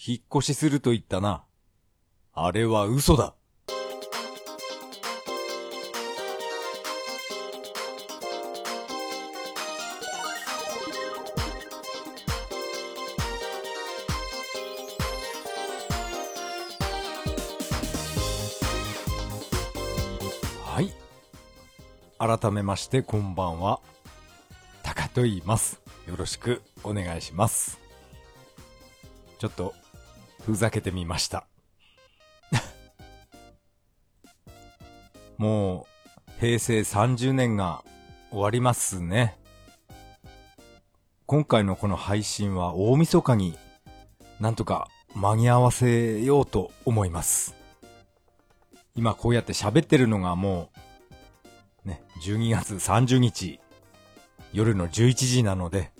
引っ越しすると言ったな。あれは嘘だ。はい。改めましてこんばんは。タカと言います。よろしくお願いします。ちょっと、ふざけてみました。もう、平成30年が終わりますね。今回のこの配信は大晦日になんとか間に合わせようと思います。今こうやって喋ってるのがもう、ね、12月30日、夜の11時なので、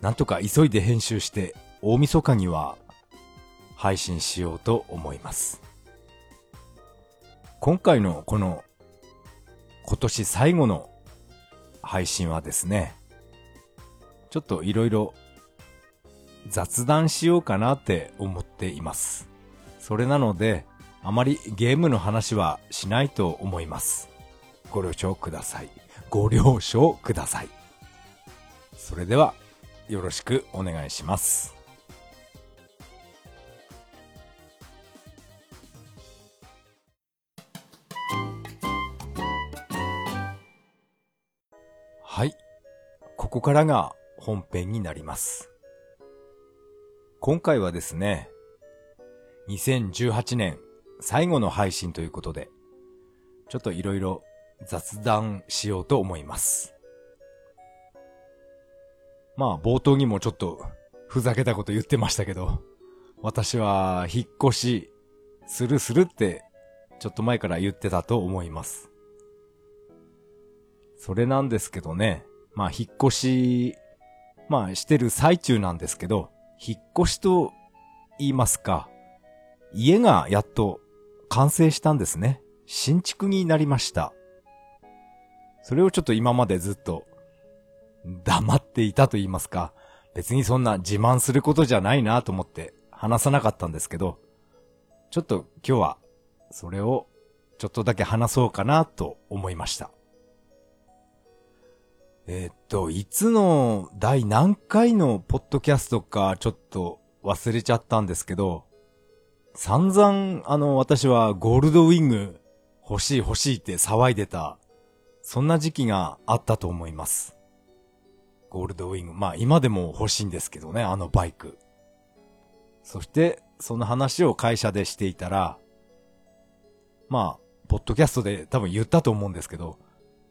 なんとか急いで編集して、大晦日には配信しようと思います。今回のこの今年最後の配信はですね、ちょっといろいろ雑談しようかなって思っています。それなので、あまりゲームの話はしないと思います。ご了承ください。ご了承ください。それでは、よろしくお願いします。ここからが本編になります。今回はですね、2018年最後の配信ということで、ちょっといろいろ雑談しようと思います。まあ冒頭にもちょっとふざけたこと言ってましたけど、私は引っ越しするするってちょっと前から言ってたと思います。それなんですけどね、まあ引っ越し、まあしてる最中なんですけど、引っ越しと言いますか、家がやっと完成したんですね。新築になりました。それをちょっと今までずっと黙っていたと言いますか、別にそんな自慢することじゃないなと思って話さなかったんですけど、ちょっと今日はそれをちょっとだけ話そうかなと思いました。えー、っと、いつの第何回のポッドキャストかちょっと忘れちゃったんですけど、散々、あの、私はゴールドウィング欲しい欲しいって騒いでた、そんな時期があったと思います。ゴールドウィング。まあ今でも欲しいんですけどね、あのバイク。そして、その話を会社でしていたら、まあ、ポッドキャストで多分言ったと思うんですけど、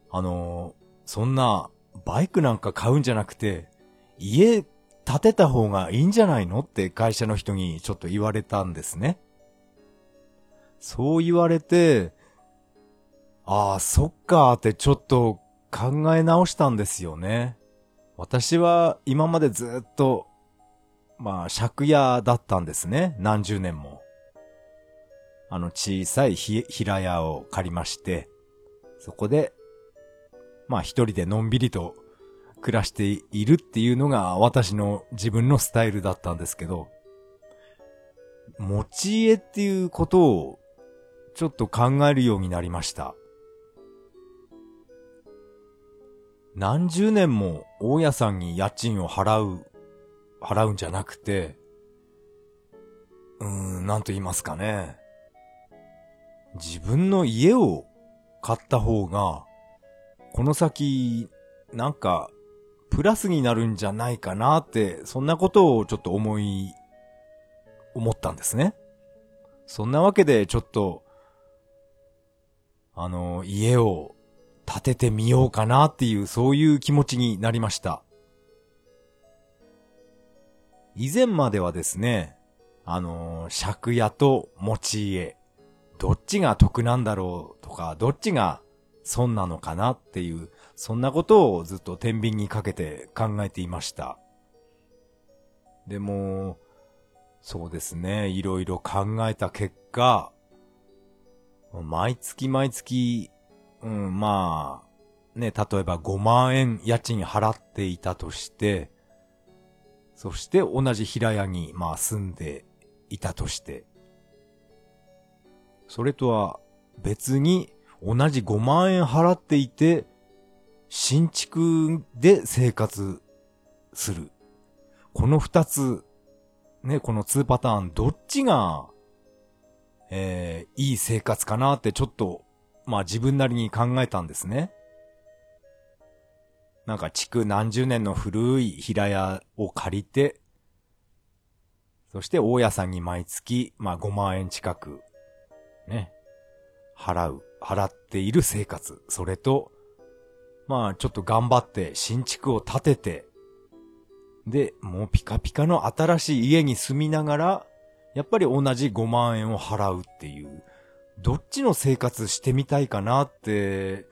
あのー、そんな、バイクなんか買うんじゃなくて、家建てた方がいいんじゃないの？って会社の人にちょっと言われたんですね。そう言われて、ああ、そっかーってちょっと考え直したんですよね。私は今までずっと、まあ、借家だったんですね。何十年も。あの小さい平屋を借りまして、そこで、まあ一人でのんびりと暮らしているっていうのが私の自分のスタイルだったんですけど、持ち家っていうことをちょっと考えるようになりました。何十年も大家さんに家賃を払う、払うんじゃなくて、うーん、なんと言いますかね。自分の家を買った方が、この先、なんかプラスになるんじゃないかなって、そんなことをちょっと思い、思ったんですね。そんなわけでちょっと、あの、家を建ててみようかなっていう、そういう気持ちになりました。以前まではですね、あの、借家と持ち家、どっちが得なんだろうとか、どっちが損なのかなっていう、そんなことをずっと天秤にかけて考えていました。でも、そうですね、いろいろ考えた結果、毎月毎月、うん、まあ、ね、例えば5万円家賃払っていたとして、そして同じ平屋に、まあ住んでいたとして、それとは別に同じ5万円払っていて、新築で生活する。この二つ、ね、この2パターン、どっちが、えー、いい生活かなってちょっと、まあ自分なりに考えたんですね。なんか築何十年の古い平屋を借りて、そして大家さんに毎月、まあ5万円近く、ね、払う、払っている生活。それと、まあちょっと頑張って新築を建てて、で、もうピカピカの新しい家に住みながら、やっぱり同じ5万円を払うっていう、どっちの生活してみたいかなって、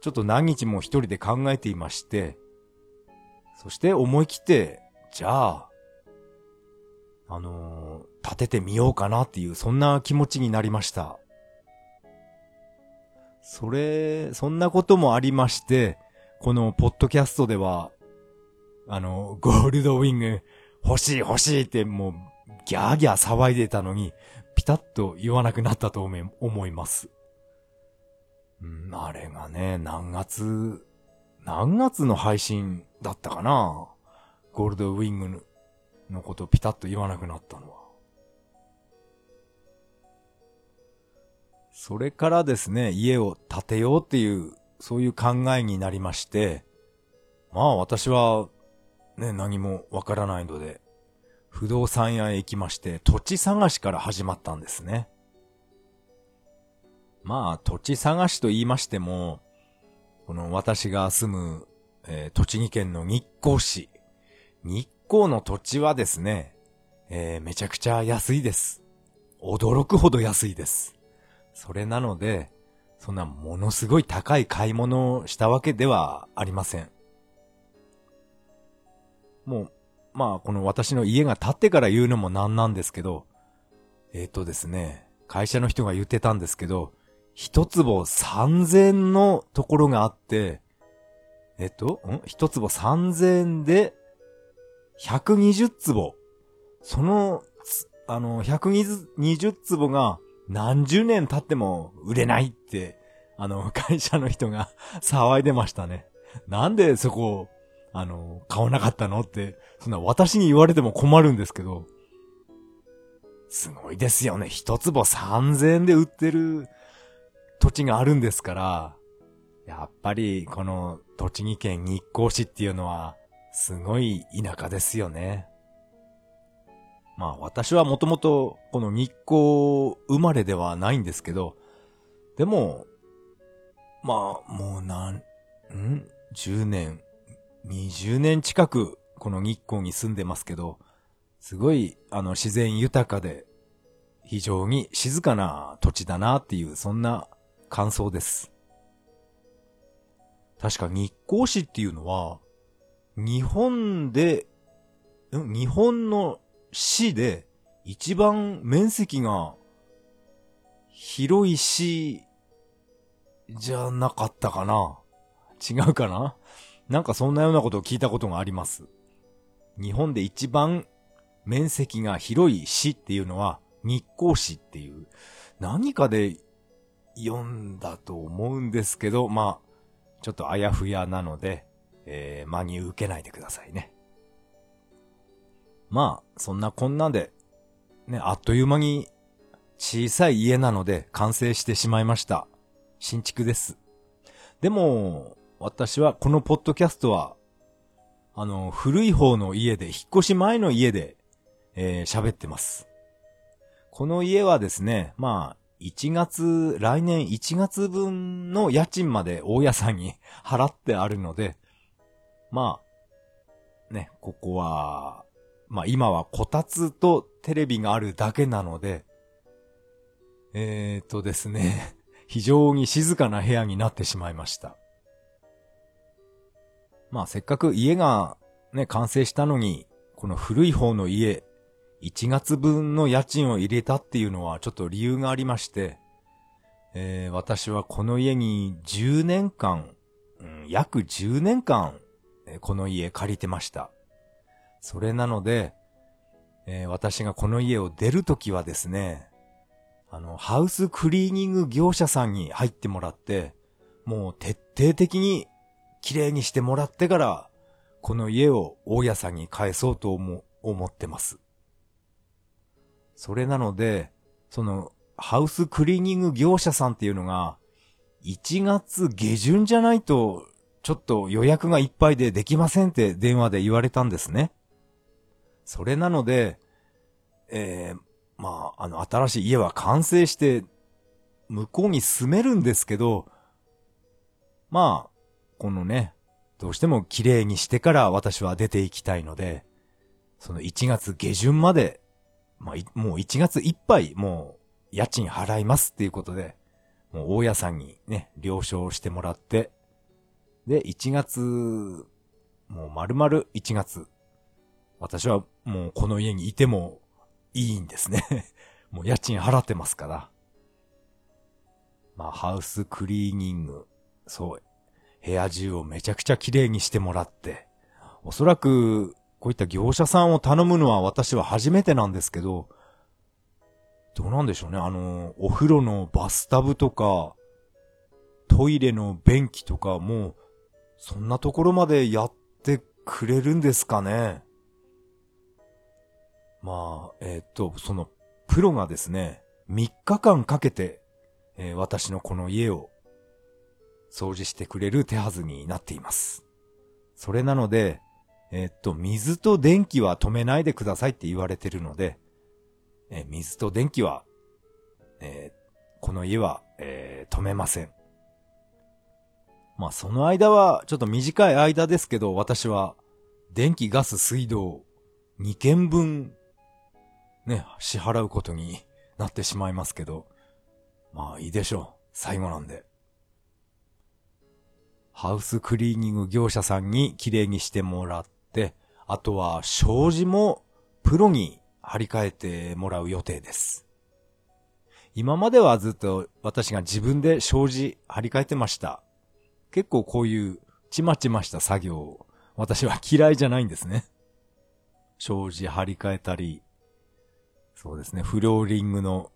ちょっと何日も一人で考えていまして、そして思い切って、じゃあ、あのー、立ててみようかなっていう、そんな気持ちになりました。それ、そんなこともありまして、このポッドキャストでは、あの、ゴールドウィング欲しい欲しいってもうギャーギャー騒いでたのに、ピタッと言わなくなったと思います。うん、あれがね、何月、何月の配信だったかな？ゴールドウィングのことをピタッと言わなくなったのは。それからですね、家を建てようっていう、そういう考えになりまして、まあ私は、ね、何もわからないので、不動産屋へ行きまして、土地探しから始まったんですね。まあ、土地探しと言いましても、この私が住む、えー、栃木県の日光市。日光の土地はですね、えー、めちゃくちゃ安いです。驚くほど安いです。それなので、そんなものすごい高い買い物をしたわけではありません。もう、まあ、この私の家が建ってから言うのもなんなんですけど、えっ、ー、とですね、会社の人が言ってたんですけど、一坪三千のところがあって、えっと、ん？一坪三千で、百二十坪。その、あの、百二十坪が何十年経っても売れないって、あの、会社の人が 騒いでましたね。なんでそこ、あの、買わなかったのって、そんな私に言われても困るんですけど、すごいですよね。一坪三千円で売ってる土地があるんですから、やっぱりこの栃木県日光市っていうのは、すごい田舎ですよね。まあ私はもともとこの日光生まれではないんですけど、でも、まあもうなん、ん ?10 年、20年近くこの日光に住んでますけど、すごいあの自然豊かで、非常に静かな土地だなっていう、そんな感想です。確か日光市っていうのは、日本で、日本の市で一番面積が広い市じゃなかったかな？違うかな？なんかそんなようなことを聞いたことがあります。日本で一番面積が広い市っていうのは日光市っていう何かで読んだと思うんですけど、まあ、ちょっとあやふやなので、えー、真に受けないでくださいね。まあ、そんなこんなで、ね、あっという間に小さい家なので完成してしまいました。新築です。でも、私はこのポッドキャストは、あの、古い方の家で、引っ越し前の家で、えー、喋ってます。この家はですね、まあ、1月、来年1月分の家賃まで大家さんに 払ってあるので、まあ、ね、ここは、まあ今はこたつとテレビがあるだけなので、えーとですね、非常に静かな部屋になってしまいました。まあせっかく家がね、完成したのに、この古い方の家、1月分の家賃を入れたっていうのはちょっと理由がありまして、えー、私はこの家に10年間、うん、約10年間、この家借りてました。それなので、えー、私がこの家を出るときはですね、あの、ハウスクリーニング業者さんに入ってもらって、もう徹底的に綺麗にしてもらってから、この家を大家さんに返そうと思、思ってます。それなので、その、ハウスクリーニング業者さんっていうのが、1月下旬じゃないと、ちょっと予約がいっぱいでできませんって電話で言われたんですね。それなので、えー、まあ、あの、新しい家は完成して、向こうに住めるんですけど、まあ、このね、どうしても綺麗にしてから私は出ていきたいので、その1月下旬まで、まあ、もう1月いっぱい、もう、家賃払いますっていうことで、もう大家さんにね、了承してもらって、で、1月、もう丸々1月、私はもうこの家にいてもいいんですね。もう家賃払ってますから。まあ、ハウスクリーニング、そう、部屋中をめちゃくちゃ綺麗にしてもらって、おそらく、こういった業者さんを頼むのは私は初めてなんですけど、どうなんでしょうね。あの、お風呂のバスタブとか、トイレの便器とか、もう、そんなところまでやってくれるんですかね。まあ、えー、っと、その、プロがですね、3日間かけて、えー、私のこの家を掃除してくれる手はずになっています。それなので、えー、っと、水と電気は止めないでくださいって言われてるので、えー、水と電気は、えー、この家は、え止めません。まあ、その間は、ちょっと短い間ですけど、私は、電気、ガス、水道、2件分、ね、支払うことになってしまいますけど、まあいいでしょう。最後なんで。ハウスクリーニング業者さんに綺麗にしてもらって、あとは障子もプロに張り替えてもらう予定です。今まではずっと私が自分で障子張り替えてました。結構こういうちまちました作業を、私は嫌いじゃないんですね。障子張り替えたり、そうですね、フローリングの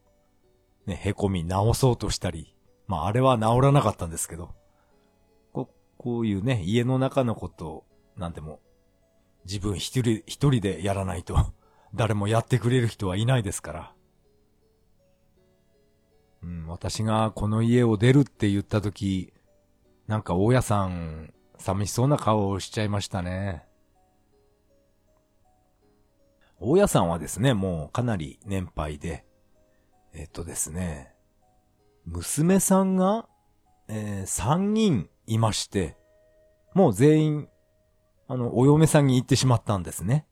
ね、凹み直そうとしたり、まああれは直らなかったんですけど、こういうね、家の中のことを、なんでも、自分一人、一人でやらないと、誰もやってくれる人はいないですから。うん、私がこの家を出るって言ったとき、なんか大家さん、寂しそうな顔をしちゃいましたね。大家さんはですね、もうかなり年配で、えっとですね、娘さんが、えー、3人いまして、もう全員、あの、お嫁さんに行ってしまったんですね。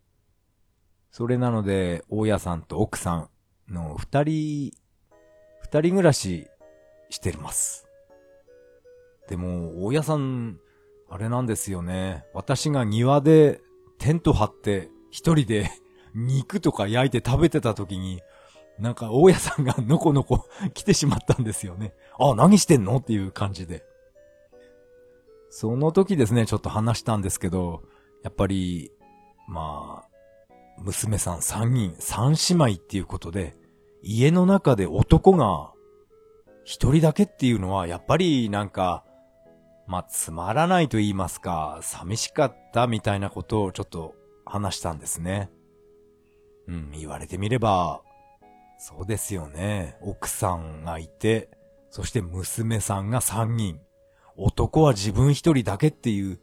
それなので、大家さんと奥さんの二人、二人暮らししてます。でも、大家さん、あれなんですよね。私が庭でテント張って一人で肉とか焼いて食べてた時に、なんか大家さんがのこのこ 来てしまったんですよね。あ、何してんの？っていう感じで。その時ですね、ちょっと話したんですけど、やっぱり、まあ、娘さん三人、三姉妹っていうことで、家の中で男が一人だけっていうのは、やっぱりなんか、まあ、つまらないと言いますか、寂しかったみたいなことをちょっと話したんですね。うん、言われてみれば、そうですよね。奥さんがいて、そして娘さんが三人。男は自分一人だけっていう、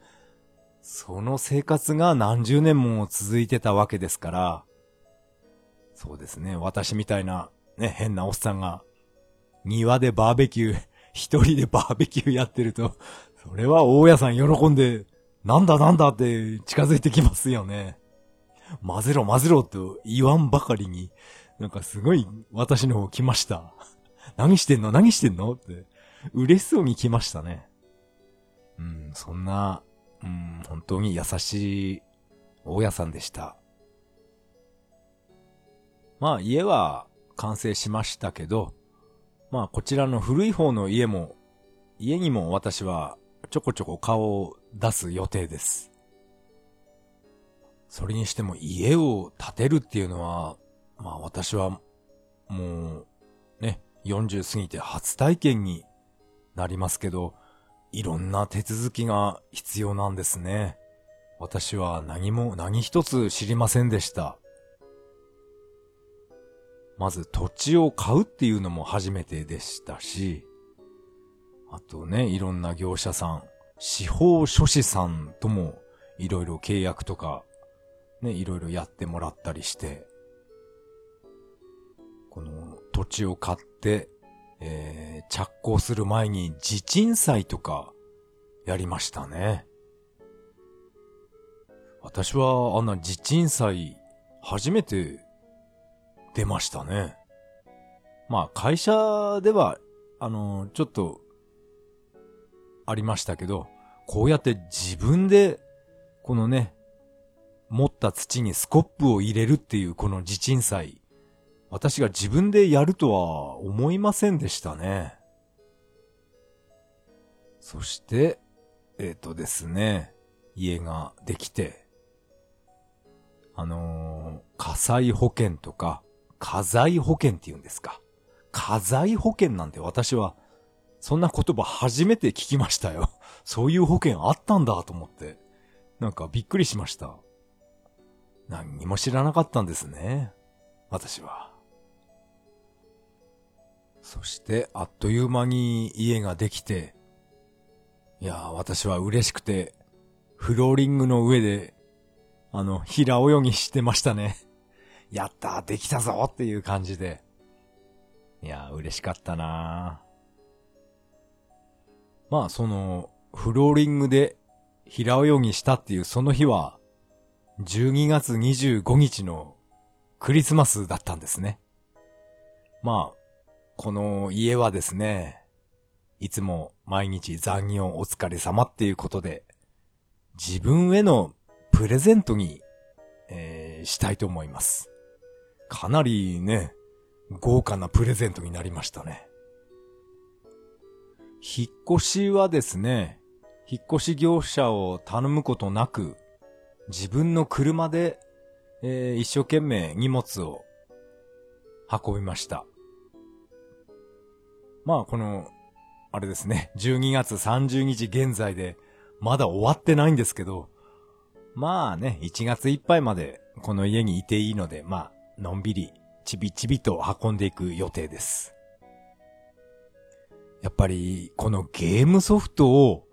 その生活が何十年も続いてたわけですから、そうですね、私みたいな、ね、変なおっさんが、庭でバーベキュー、一人でバーベキューやってると、それは大家さん喜んで、なんだなんだって近づいてきますよね。混ぜろ混ぜろと言わんばかりに、なんかすごい私の方来ました。何してんの？何してんの？って、嬉しそうに来ましたね。うん、そんな、うん、本当に優しい大家さんでした。まあ家は完成しましたけど、まあこちらの古い方の家も、家にも私はちょこちょこ顔を出す予定です。それにしても家を建てるっていうのは、まあ私はもうね、40過ぎて初体験になりますけど、いろんな手続きが必要なんですね。私は何も何一つ知りませんでした。まず土地を買うっていうのも初めてでしたし、あとね、いろんな業者さん、司法書士さんともいろいろ契約とか、ね、いろいろやってもらったりして、この土地を買って、えー、着工する前に地鎮祭とかやりましたね。私はあんな地鎮祭初めて出ましたね。まあ会社では、あの、ちょっとありましたけど、こうやって自分で、このね、持った土にスコップを入れるっていうこの地鎮祭、私が自分でやるとは思いませんでしたね。そして、えっ、ー、とですね、家ができて、あのー、火災保険とか、火災保険って言うんですか。火災保険なんて私はそんな言葉初めて聞きましたよ。そういう保険あったんだと思って。なんかびっくりしました。何にも知らなかったんですね。私は。そして、あっという間に家ができて、いや、私は嬉しくて、フローリングの上で、あの、平泳ぎしてましたね。やったできたぞっていう感じで。いや、嬉しかったなまあ、その、フローリングで平泳ぎしたっていうその日は、12月25日のクリスマスだったんですね。まあ、この家はですね、いつも毎日残業お疲れ様っていうことで、自分へのプレゼントに、えー、したいと思います。かなりね、豪華なプレゼントになりましたね。引っ越しはですね、引っ越し業者を頼むことなく、自分の車で、えー、一生懸命荷物を運びました。まあ、この、あれですね、12月30日現在で、まだ終わってないんですけど、まあね、1月いっぱいまでこの家にいていいので、まあ、のんびり、ちびちびと運んでいく予定です。やっぱり、このゲームソフトを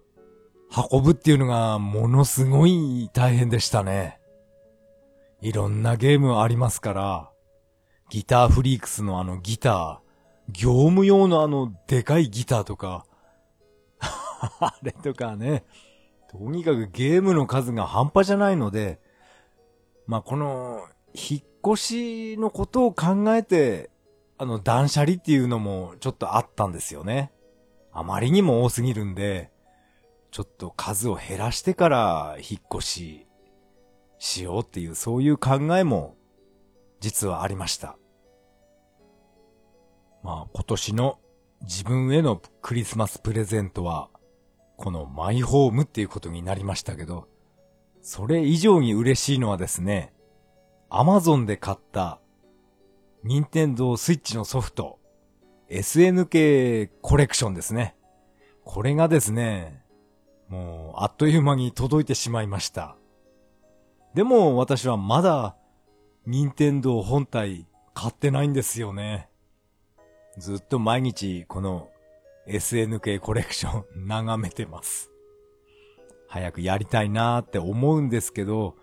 運ぶっていうのがものすごい大変でしたね。いろんなゲームありますから、ギターフリークスのあのギター、業務用のあのでかいギターとか、あれとかね、とにかくゲームの数が半端じゃないので、まあ、この、引っ越しのことを考えて、あの断捨離っていうのもちょっとあったんですよね。あまりにも多すぎるんで、ちょっと数を減らしてから引っ越ししようっていうそういう考えも実はありました。まあ今年の自分へのクリスマスプレゼントはこのマイホームっていうことになりましたけど、それ以上に嬉しいのはですね、アマゾンで買った任天堂スイッチのソフト、SNK コレクションですね。これがですね、もう、あっという間に届いてしまいました。でも、私はまだ、任天堂本体買ってないんですよね。ずっと毎日、この SNK コレクション 眺めてます。早くやりたいなーって思うんですけど、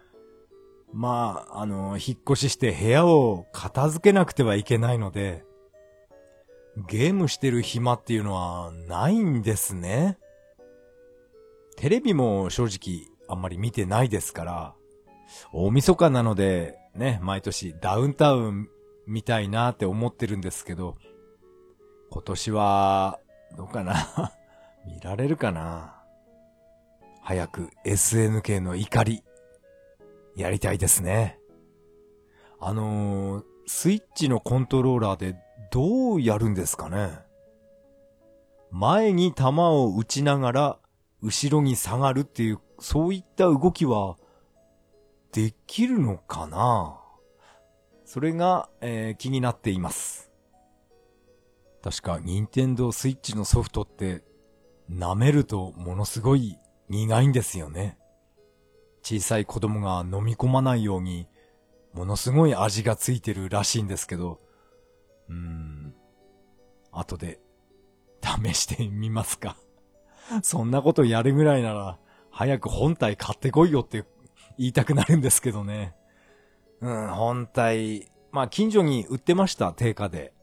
まあ、あの、引っ越しして部屋を片付けなくてはいけないので、ゲームしてる暇っていうのはないんですね。テレビも正直あんまり見てないですから、大晦日なのでね、毎年ダウンタウン見たいなって思ってるんですけど、今年は、どうかな？見られるかな？早く SNK の怒り、やりたいですね。あのー、スイッチのコントローラーでどうやるんですかね？前に弾を撃ちながら、後ろに下がるっていう、そういった動きは、できるのかな？それが、えー、気になっています。確か、任天堂スイッチのソフトって、舐めるとものすごい苦いんですよね。小さい子供が飲み込まないように、ものすごい味がついてるらしいんですけど、うーん、後で、試してみますか。そんなことやるぐらいなら、早く本体買ってこいよって言いたくなるんですけどね。うん、本体、まあ近所に売ってました、定価で。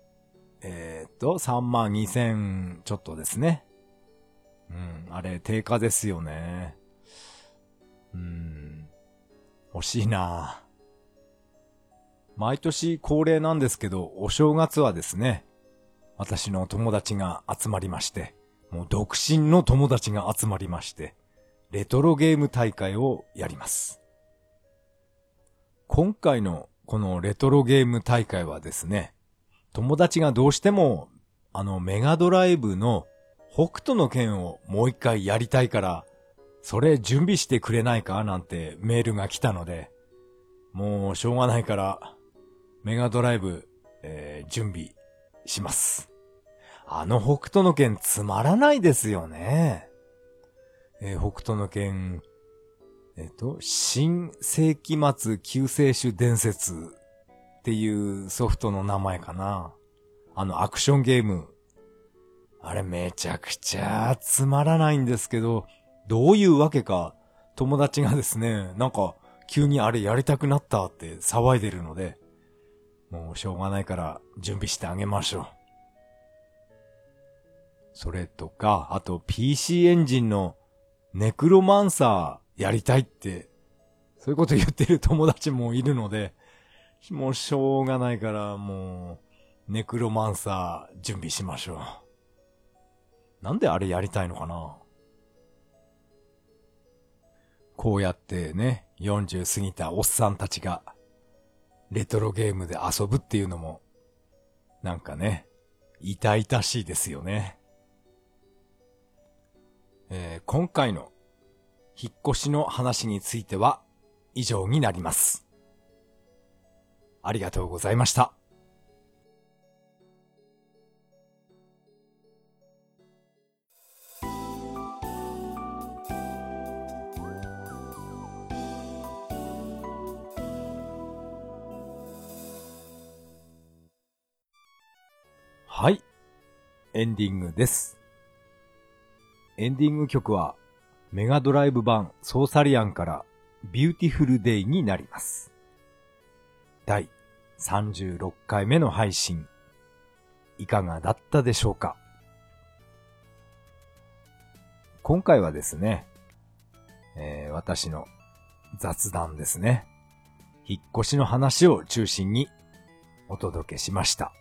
えー、っと、3万2000ちょっとですね。うん、あれ、定価ですよね。うん、欲しいな毎年恒例なんですけど、お正月はですね、私の友達が集まりまして、もう独身の友達が集まりまして、レトロゲーム大会をやります。今回のこのレトロゲーム大会はですね、友達がどうしても、あのメガドライブの北斗の剣をもう一回やりたいから、それ準備してくれないかなんてメールが来たので、もうしょうがないから、メガドライブ、えー、準備します。あの北斗の剣つまらないですよね。えー、北斗の剣えっと、新世紀末救世主伝説っていうソフトの名前かな。あのアクションゲーム。あれめちゃくちゃつまらないんですけど、どういうわけか友達がですね、なんか急にあれやりたくなったって騒いでるので、もうしょうがないから準備してあげましょう。それとか、あと PC エンジンのネクロマンサーやりたいって、そういうこと言ってる友達もいるので、もうしょうがないから、もう、ネクロマンサー準備しましょう。なんであれやりたいのかな？こうやってね、40過ぎたおっさんたちが、レトロゲームで遊ぶっていうのも、なんかね、痛々しいですよね。えー、今回の引っ越しの話については以上になります。ありがとうございました。はい。エンディングです。エンディング曲はメガドライブ版ソーサリアンから Beautiful Day になります。第36回目の配信、いかがだったでしょうか？今回はですね、えー、私の雑談ですね。引っ越しの話を中心にお届けしました。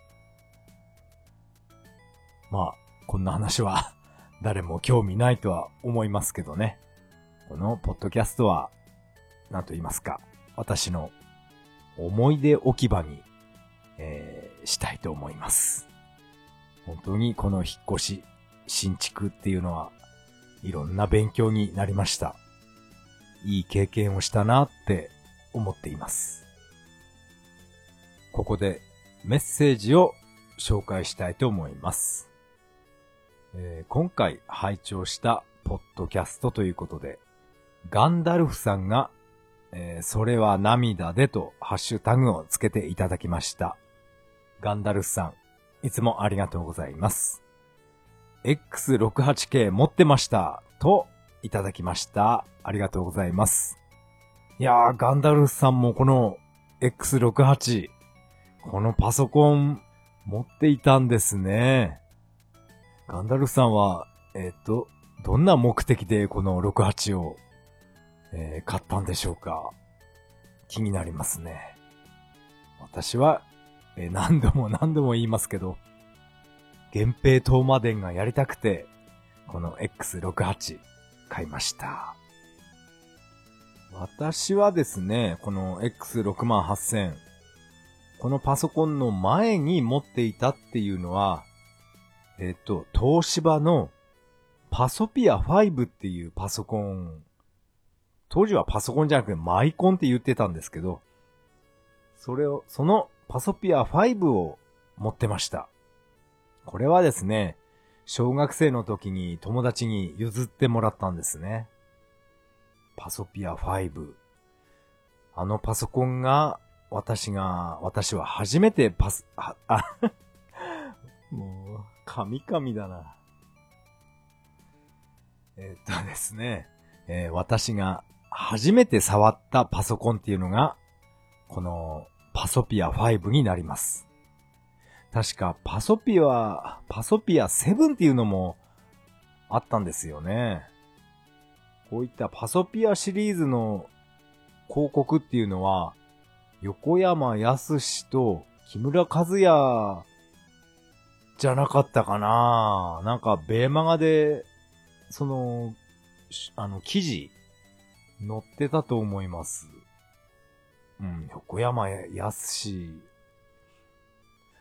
まあ、こんな話は誰も興味ないとは思いますけどね。このポッドキャストは、なんと言いますか、私の思い出置き場に、えー、したいと思います。本当にこの引っ越し、新築っていうのは、いろんな勉強になりました。いい経験をしたなって思っています。ここでメッセージを紹介したいと思います。えー、今回拝聴したポッドキャストということで、ガンダルフさんが、えー、それは涙でとハッシュタグをつけていただきました。ガンダルフさん、いつもありがとうございます。X68K 持ってましたといただきました。ありがとうございます。いやー、ガンダルフさんもこの X68、このパソコン持っていたんですね。ガンダルフさんは、えっ、ー、と、どんな目的でこの68を、えー、買ったんでしょうか？気になりますね。私は、えー、何度も何度も言いますけど、源平東馬伝がやりたくて、この X68 買いました。私はですね、この X68000、このパソコンの前に持っていたっていうのは、えっと、東芝のパソピア5っていうパソコン当時はパソコンじゃなくてマイコンって言ってたんですけど、それを、そのパソピア5を持ってました。これはですね、小学生の時に友達に譲ってもらったんですね。パソピア5。あのパソコンが、私が、私は初めてパス、あ、あ もう、神々だな。えー、っとですね、えー、私が初めて触ったパソコンっていうのが、このパソピア5になります。確かパソピア、パソピア7っていうのもあったんですよね。こういったパソピアシリーズの広告っていうのは、横山康と木村和也じゃなかったかななんか、ベーマガで、その、あの、記事、載ってたと思います。うん、横山やすし、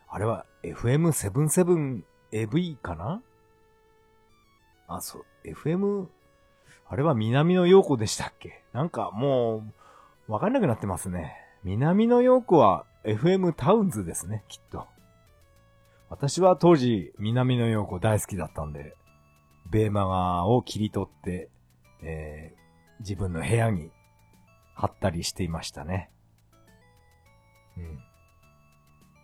あれは FM77AV かな？あ、そう、FM、あれは南の陽子でしたっけ？なんかもう、わかんなくなってますね。南の陽子は FM タウンズですね、きっと。私は当時、南の陽子大好きだったんで、ベーマガを切り取って、えー、自分の部屋に貼ったりしていましたね。うん。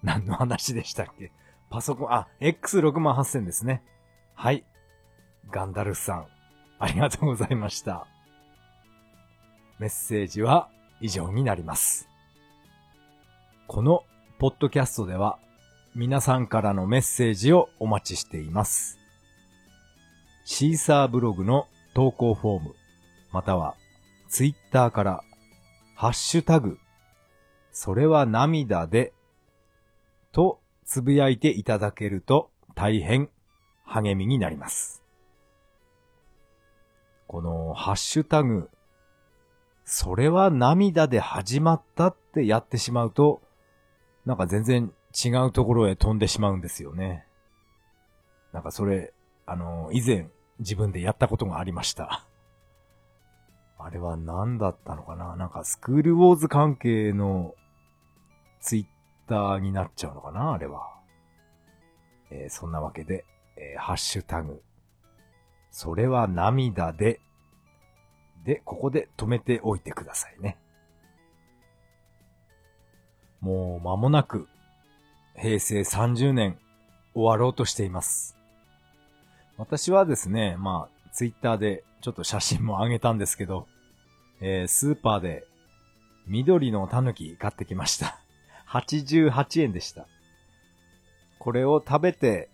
何の話でしたっけ？パソコン、あ、X68000 ですね。はい。ガンダルフさん、ありがとうございました。メッセージは以上になります。このポッドキャストでは皆さんからのメッセージをお待ちしています。シーサーブログの投稿フォーム、またはツイッターからハッシュタグそれは涙で、とつぶやいていただけると大変励みになります。このハッシュタグ、それは涙で始まったってやってしまうと、なんか全然違うところへ飛んでしまうんですよね。なんかそれ、あの、以前自分でやったことがありました。あれは何だったのかな？なんかスクールウォーズ関係のツイッターになっちゃうのかな？あれは。えー、そんなわけで、えー、ハッシュタグ、それは涙で、で、ここで止めておいてくださいね。もう間もなく、平成30年終わろうとしています。私はですね、まあ、ツイッターでちょっと写真も上げたんですけど、えー、スーパーで緑のタヌキ買ってきました。88円でした。これを食べて、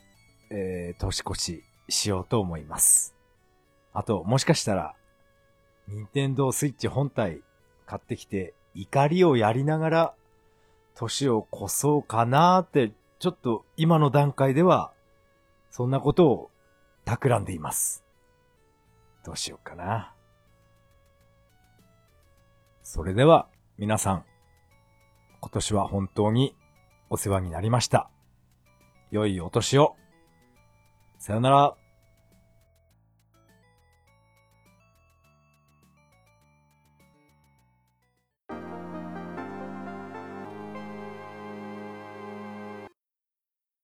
えー、年越ししようと思います。あと、もしかしたら、任天堂スイッチ本体買ってきて、怒りをやりながら、年を越そうかなーって、ちょっと今の段階では、そんなことを企んでいます。どうしようかな。それでは、皆さん、今年は本当にお世話になりました。良いお年を。さよなら。